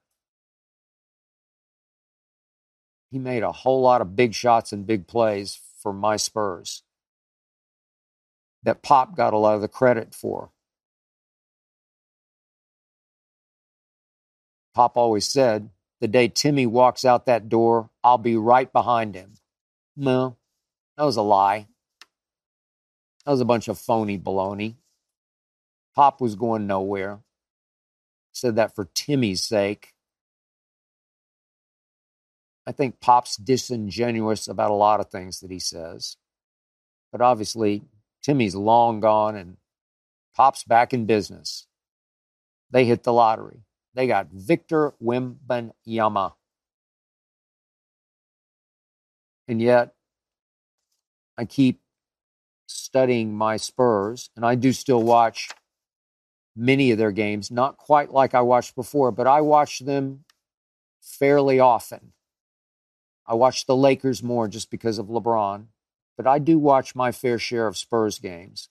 He made a whole lot of big shots and big plays for my Spurs that Pop got a lot of the credit for. Pop always said, the day Timmy walks out that door, I'll be right behind him. No, that was a lie. That was a bunch of phony baloney. Pop was going nowhere. Said that for Timmy's sake. I think Pop's disingenuous about a lot of things that he says. But obviously, Timmy's long gone and Pop's back in business. They hit the lottery. They got Victor Wembanyama. And yet, I keep studying my Spurs, and I do still watch many of their games, not quite like I watched before, but I watch them fairly often. I watch the Lakers more just because of LeBron, but I do watch my fair share of Spurs games.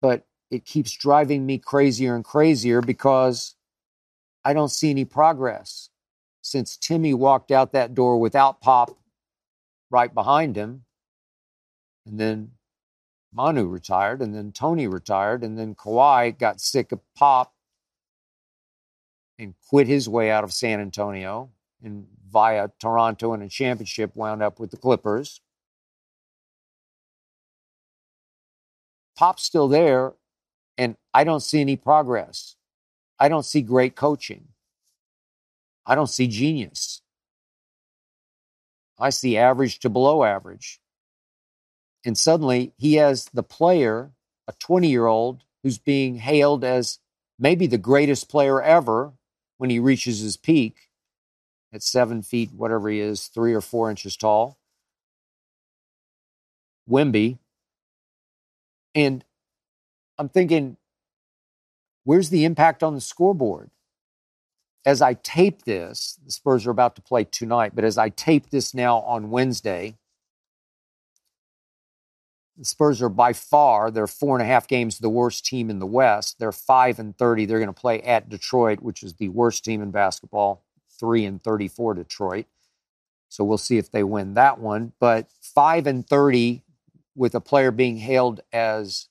But it keeps driving me crazier and crazier because I don't see any progress. Since Timmy walked out that door without Pop right behind him, and then Manu retired, and then Tony retired, and then Kawhi got sick of Pop and quit his way out of San Antonio and via Toronto and a championship wound up with the Clippers. Pop's still there, and I don't see any progress. I don't see great coaching. I don't see genius. I see average to below average. And suddenly he has the player, a 20 year old, who's being hailed as maybe the greatest player ever when he reaches his peak at seven feet, whatever he is, three or four inches tall. Wemby. And I'm thinking, where's the impact on the scoreboard? As I tape this, the Spurs are about to play tonight, but as I tape this now on Wednesday, the Spurs are by far, they're four and a half games the worst team in the West. They're five and 30. They're going to play at Detroit, which is the worst team in basketball, three and 34 Detroit. So we'll see if they win that one. But five and 30 with a player being hailed as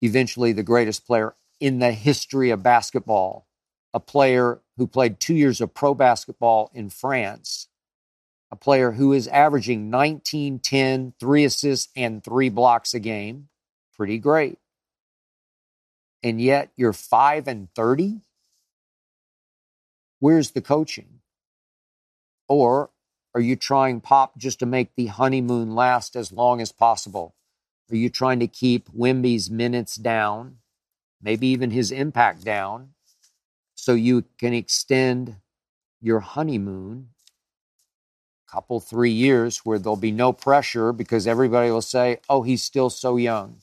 eventually the greatest player in the history of basketball, a player who played two years of pro basketball in France, a player who is averaging 19, 10, three assists, and three blocks a game. Pretty great. And yet you're 5 and 30? Where's the coaching? Or are you trying pop just to make the honeymoon last as long as possible? Are you trying to keep Wemby's minutes down, maybe even his impact down, so you can extend your honeymoon a couple, three years where there'll be no pressure because everybody will say, oh, he's still so young.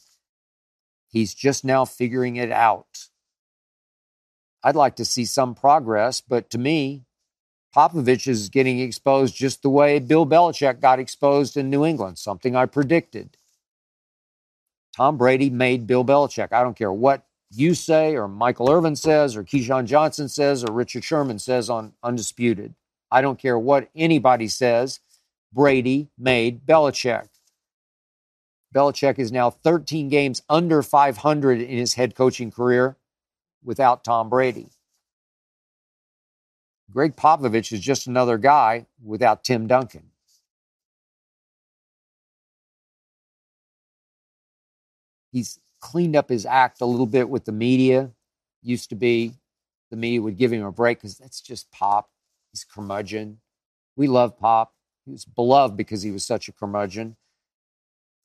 He's just now figuring it out. I'd like to see some progress, but to me, Popovich is getting exposed just the way Bill Belichick got exposed in New England, something I predicted. Tom Brady made Bill Belichick. I don't care what you say, or Michael Irvin says, or Keyshawn Johnson says, or Richard Sherman says on Undisputed. I don't care what anybody says. Brady made Belichick. Belichick is now 13 games under 500 in his head coaching career without Tom Brady. Gregg Popovich is just another guy without Tim Duncan. He's cleaned up his act a little bit with the media. Used to be the media would give him a break because that's just Pop. He's curmudgeon. We love Pop. He was beloved because he was such a curmudgeon.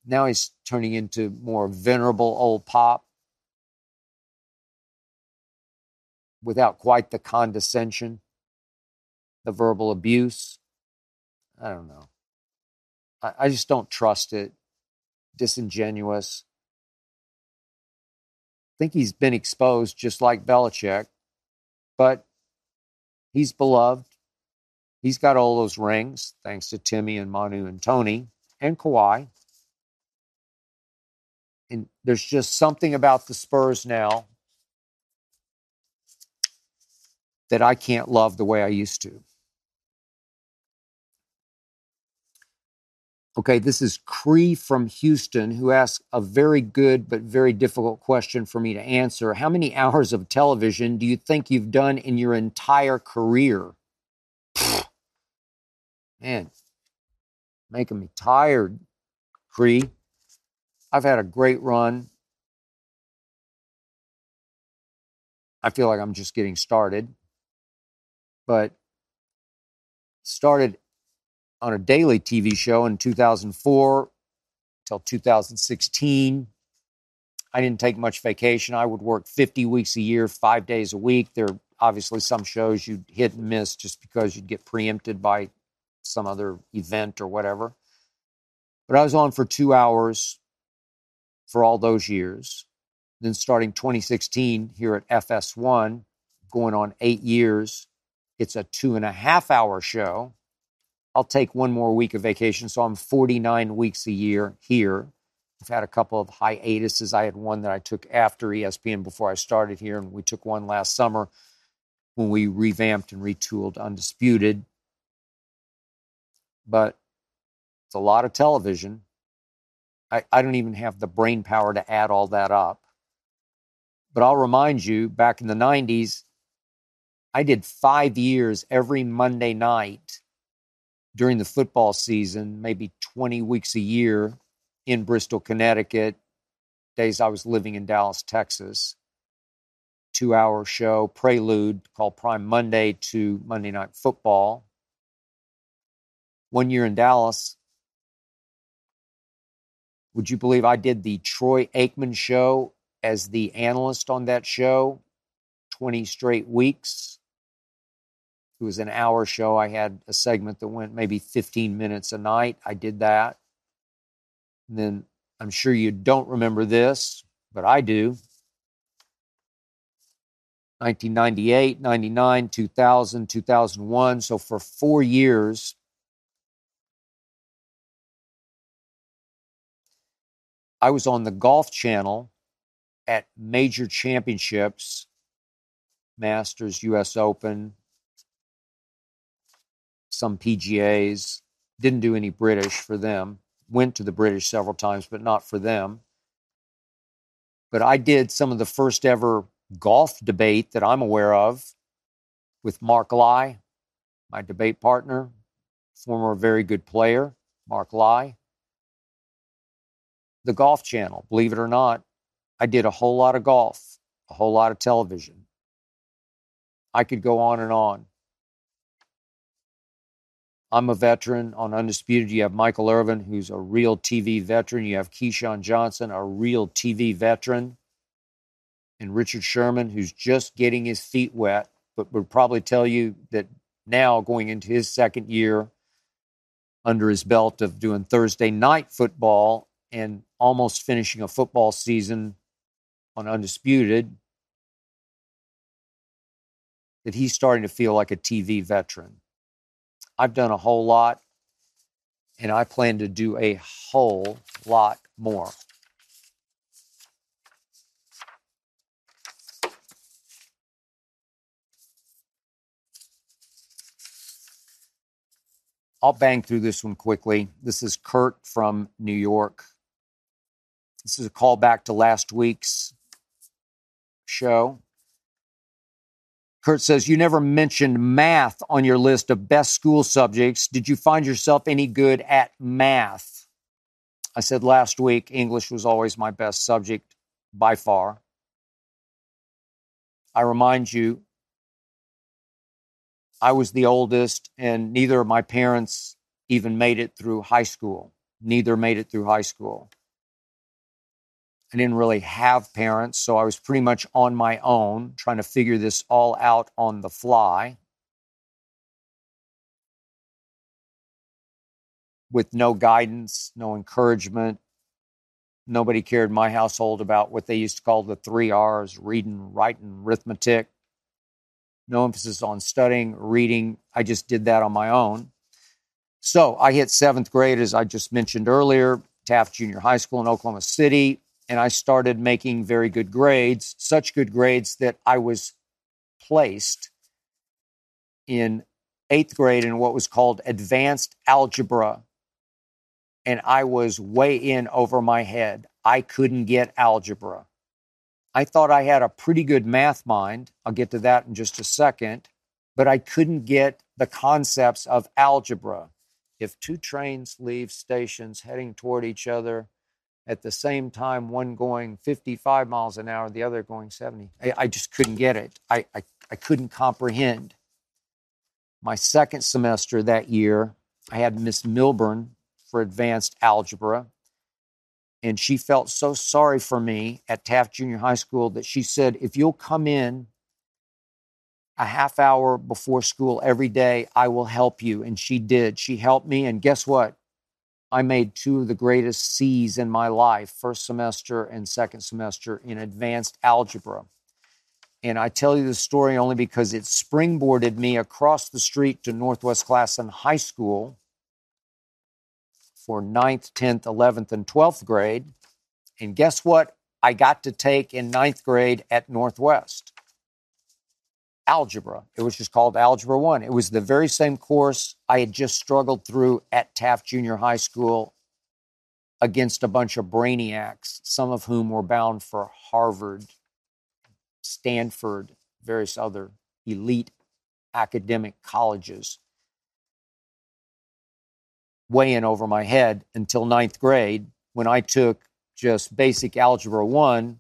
Now he's turning into more venerable old Pop without quite the condescension, the verbal abuse. I don't know. I, I just don't trust it. Disingenuous. I think he's been exposed just like Belichick, but he's beloved. He's got all those rings thanks to Timmy and Manu and Tony and Kawhi. And there's just something about the Spurs now that I can't love the way I used to. Okay, this is Cree from Houston who asks a very good but very difficult question for me to answer. How many hours of television do you think you've done in your entire career? Man, making me tired, Cree. I've had a great run. I feel like I'm just getting started, but started on a daily TV show in 2004 till 2016. I didn't take much vacation. I would work 50 weeks a year, five days a week. There are obviously some shows you'd hit and miss just because you'd get preempted by some other event or whatever. But I was on for two hours for all those years. Then starting 2016 here at FS1, going on eight years, it's a two and a half hour show. I'll take one more week of vacation. So I'm 49 weeks a year here. I've had a couple of hiatuses. I had one that I took after ESPN before I started here, and we took one last summer when we revamped and retooled Undisputed. But it's a lot of television. I, I don't even have the brain power to add all that up. But I'll remind you, back in the 90s, I did five years every Monday night during the football season, maybe 20 weeks a year in Bristol, Connecticut, days I was living in Dallas, Texas. Two hour show, prelude called Prime Monday to Monday Night Football. One year in Dallas, would you believe I did the Troy Aikman show as the analyst on that show 20 straight weeks? It was an hour show. I had a segment that went maybe 15 minutes a night. I did that. And then I'm sure you don't remember this, but I do. 1998, 99, 2000, 2001. So for four years, I was on the Golf Channel at major championships, Masters, US Open, some PGAs. Didn't do any British for them. Went to the British several times, but not for them. But I did some of the first ever golf debate that I'm aware of with Mark Lye, my debate partner, former very good player, Mark Lye. The Golf Channel, believe it or not, I did a whole lot of golf, a whole lot of television. I could go on and on. I'm a veteran on Undisputed. You have Michael Irvin, who's a real TV veteran. You have Keyshawn Johnson, a real TV veteran. And Richard Sherman, who's just getting his feet wet, but would probably tell you that now going into his second year under his belt of doing Thursday night football and almost finishing a football season on Undisputed, that he's starting to feel like a TV veteran. I've done a whole lot and I plan to do a whole lot more. I'll bang through this one quickly. This is Kurt from New York. This is a call back to last week's show. Kurt says, You never mentioned math on your list of best school subjects. Did you find yourself any good at math? I said last week, English was always my best subject by far. I remind you, I was the oldest, and neither of my parents even made it through high school. Neither made it through high school. I didn't really have parents, so I was pretty much on my own, trying to figure this all out on the fly. With no guidance, no encouragement. Nobody cared in my household about what they used to call the three R's reading, writing, arithmetic. No emphasis on studying, reading. I just did that on my own. So I hit seventh grade, as I just mentioned earlier, Taft Junior High School in Oklahoma City and I started making very good grades, such good grades that I was placed in eighth grade in what was called advanced algebra. And I was way in over my head. I couldn't get algebra. I thought I had a pretty good math mind. I'll get to that in just a second. But I couldn't get the concepts of algebra. If two trains leave stations heading toward each other, at the same time, one going 55 miles an hour, the other going 70. I, I just couldn't get it. I, I, I couldn't comprehend. My second semester that year, I had Miss Milburn for advanced algebra. And she felt so sorry for me at Taft Junior High School that she said, if you'll come in a half hour before school every day, I will help you. And she did. She helped me. And guess what? I made two of the greatest C's in my life, first semester and second semester in advanced algebra. And I tell you the story only because it springboarded me across the street to Northwest Classen High School for 9th, 10th, 11th, and 12th grade. And guess what I got to take in ninth grade at Northwest? Algebra. It was just called Algebra 1. It was the very same course I had just struggled through at Taft Junior High School against a bunch of brainiacs, some of whom were bound for Harvard, Stanford, various other elite academic colleges. In over my head until ninth grade when I took just basic Algebra 1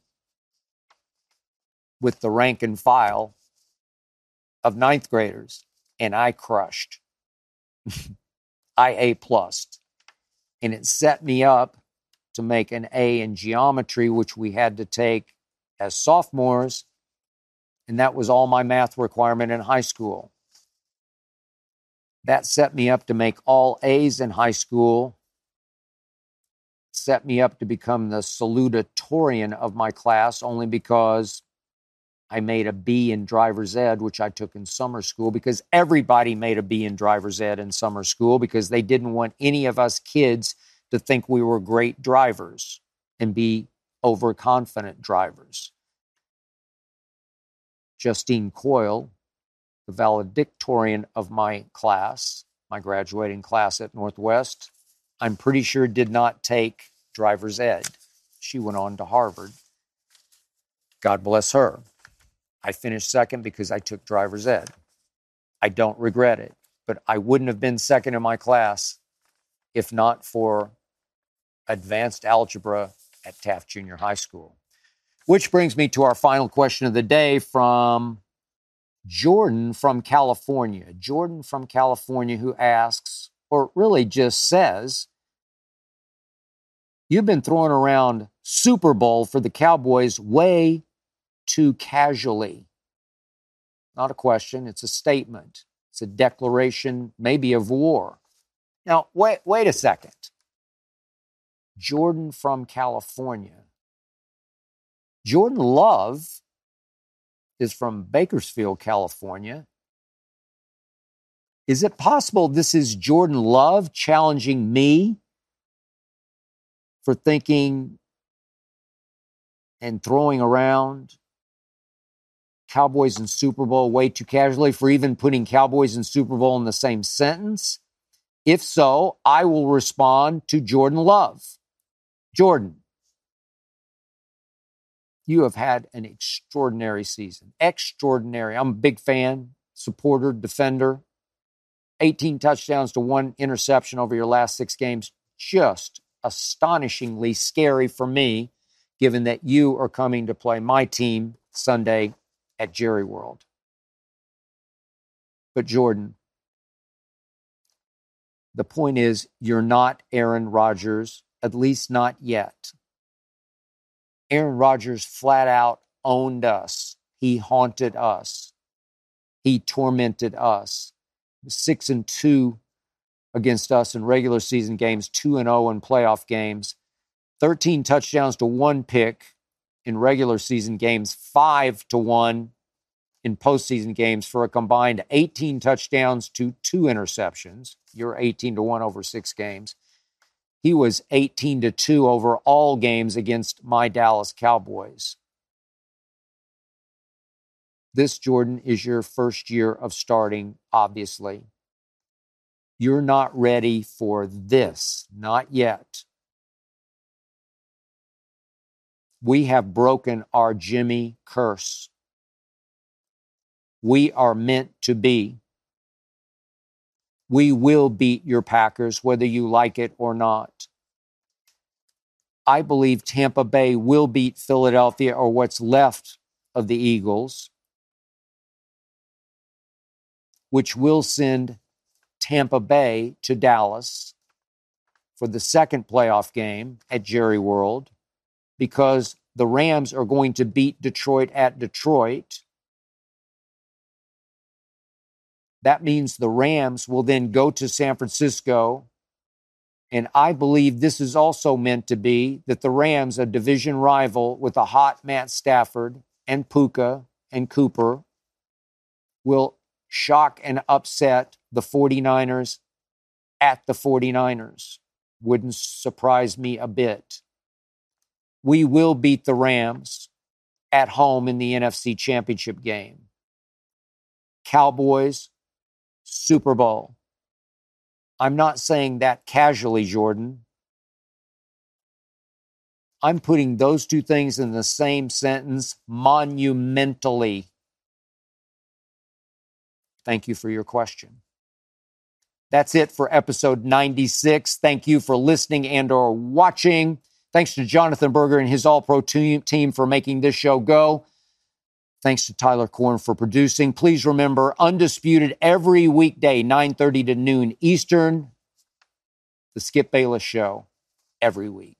with the rank and file of ninth graders, and I crushed. I A plus, and it set me up to make an A in geometry, which we had to take as sophomores, and that was all my math requirement in high school. That set me up to make all A's in high school, set me up to become the salutatorian of my class only because I made a B in driver's ed, which I took in summer school because everybody made a B in driver's ed in summer school because they didn't want any of us kids to think we were great drivers and be overconfident drivers. Justine Coyle, the valedictorian of my class, my graduating class at Northwest, I'm pretty sure did not take driver's ed. She went on to Harvard. God bless her. I finished second because I took driver's ed. I don't regret it, but I wouldn't have been second in my class if not for advanced algebra at Taft Junior High School. Which brings me to our final question of the day from Jordan from California. Jordan from California, who asks, or really just says, You've been throwing around Super Bowl for the Cowboys way too casually. Not a question, it's a statement. It's a declaration, maybe of war. Now, wait, wait a second. Jordan from California. Jordan Love is from Bakersfield, California. Is it possible this is Jordan Love challenging me for thinking and throwing around Cowboys and Super Bowl way too casually for even putting Cowboys and Super Bowl in the same sentence. If so, I will respond to Jordan Love. Jordan, you have had an extraordinary season. Extraordinary. I'm a big fan, supporter, defender. 18 touchdowns to one interception over your last six games. Just astonishingly scary for me, given that you are coming to play my team Sunday at Jerry World. But Jordan, the point is, you're not Aaron Rodgers, at least not yet. Aaron Rodgers flat out owned us. He haunted us. He tormented us. Six and two against us in regular season games, two and zero in playoff games. Thirteen touchdowns to one pick in regular season games, five to one in postseason games for a combined 18 touchdowns to two interceptions. You're 18 to 1 over six games. He was 18 to 2 over all games against my Dallas Cowboys. This, Jordan, is your first year of starting, obviously. You're not ready for this, not yet. We have broken our Jimmy curse we are meant to be. We will beat your Packers, whether you like it or not. I believe Tampa Bay will beat Philadelphia or what's left of the Eagles, which will send Tampa Bay to Dallas for the second playoff game at Jerry World because the Rams are going to beat Detroit at Detroit That means the Rams will then go to San Francisco. And I believe this is also meant to be that the Rams, a division rival with a hot Matt Stafford and Puka and Cooper, will shock and upset the 49ers at the 49ers. Wouldn't surprise me a bit. We will beat the Rams at home in the NFC Championship game. Cowboys Super Bowl. I'm not saying that casually, Jordan. I'm putting those two things in the same sentence monumentally. Thank you for your question. That's it for episode 96. Thank you for listening and or watching. Thanks to Jonathan Berger and his All-Pro team for making this show go. Thanks to Tyler Korn for producing. Please remember, Undisputed every weekday, 9.30 to noon Eastern. The Skip Bayless Show every week.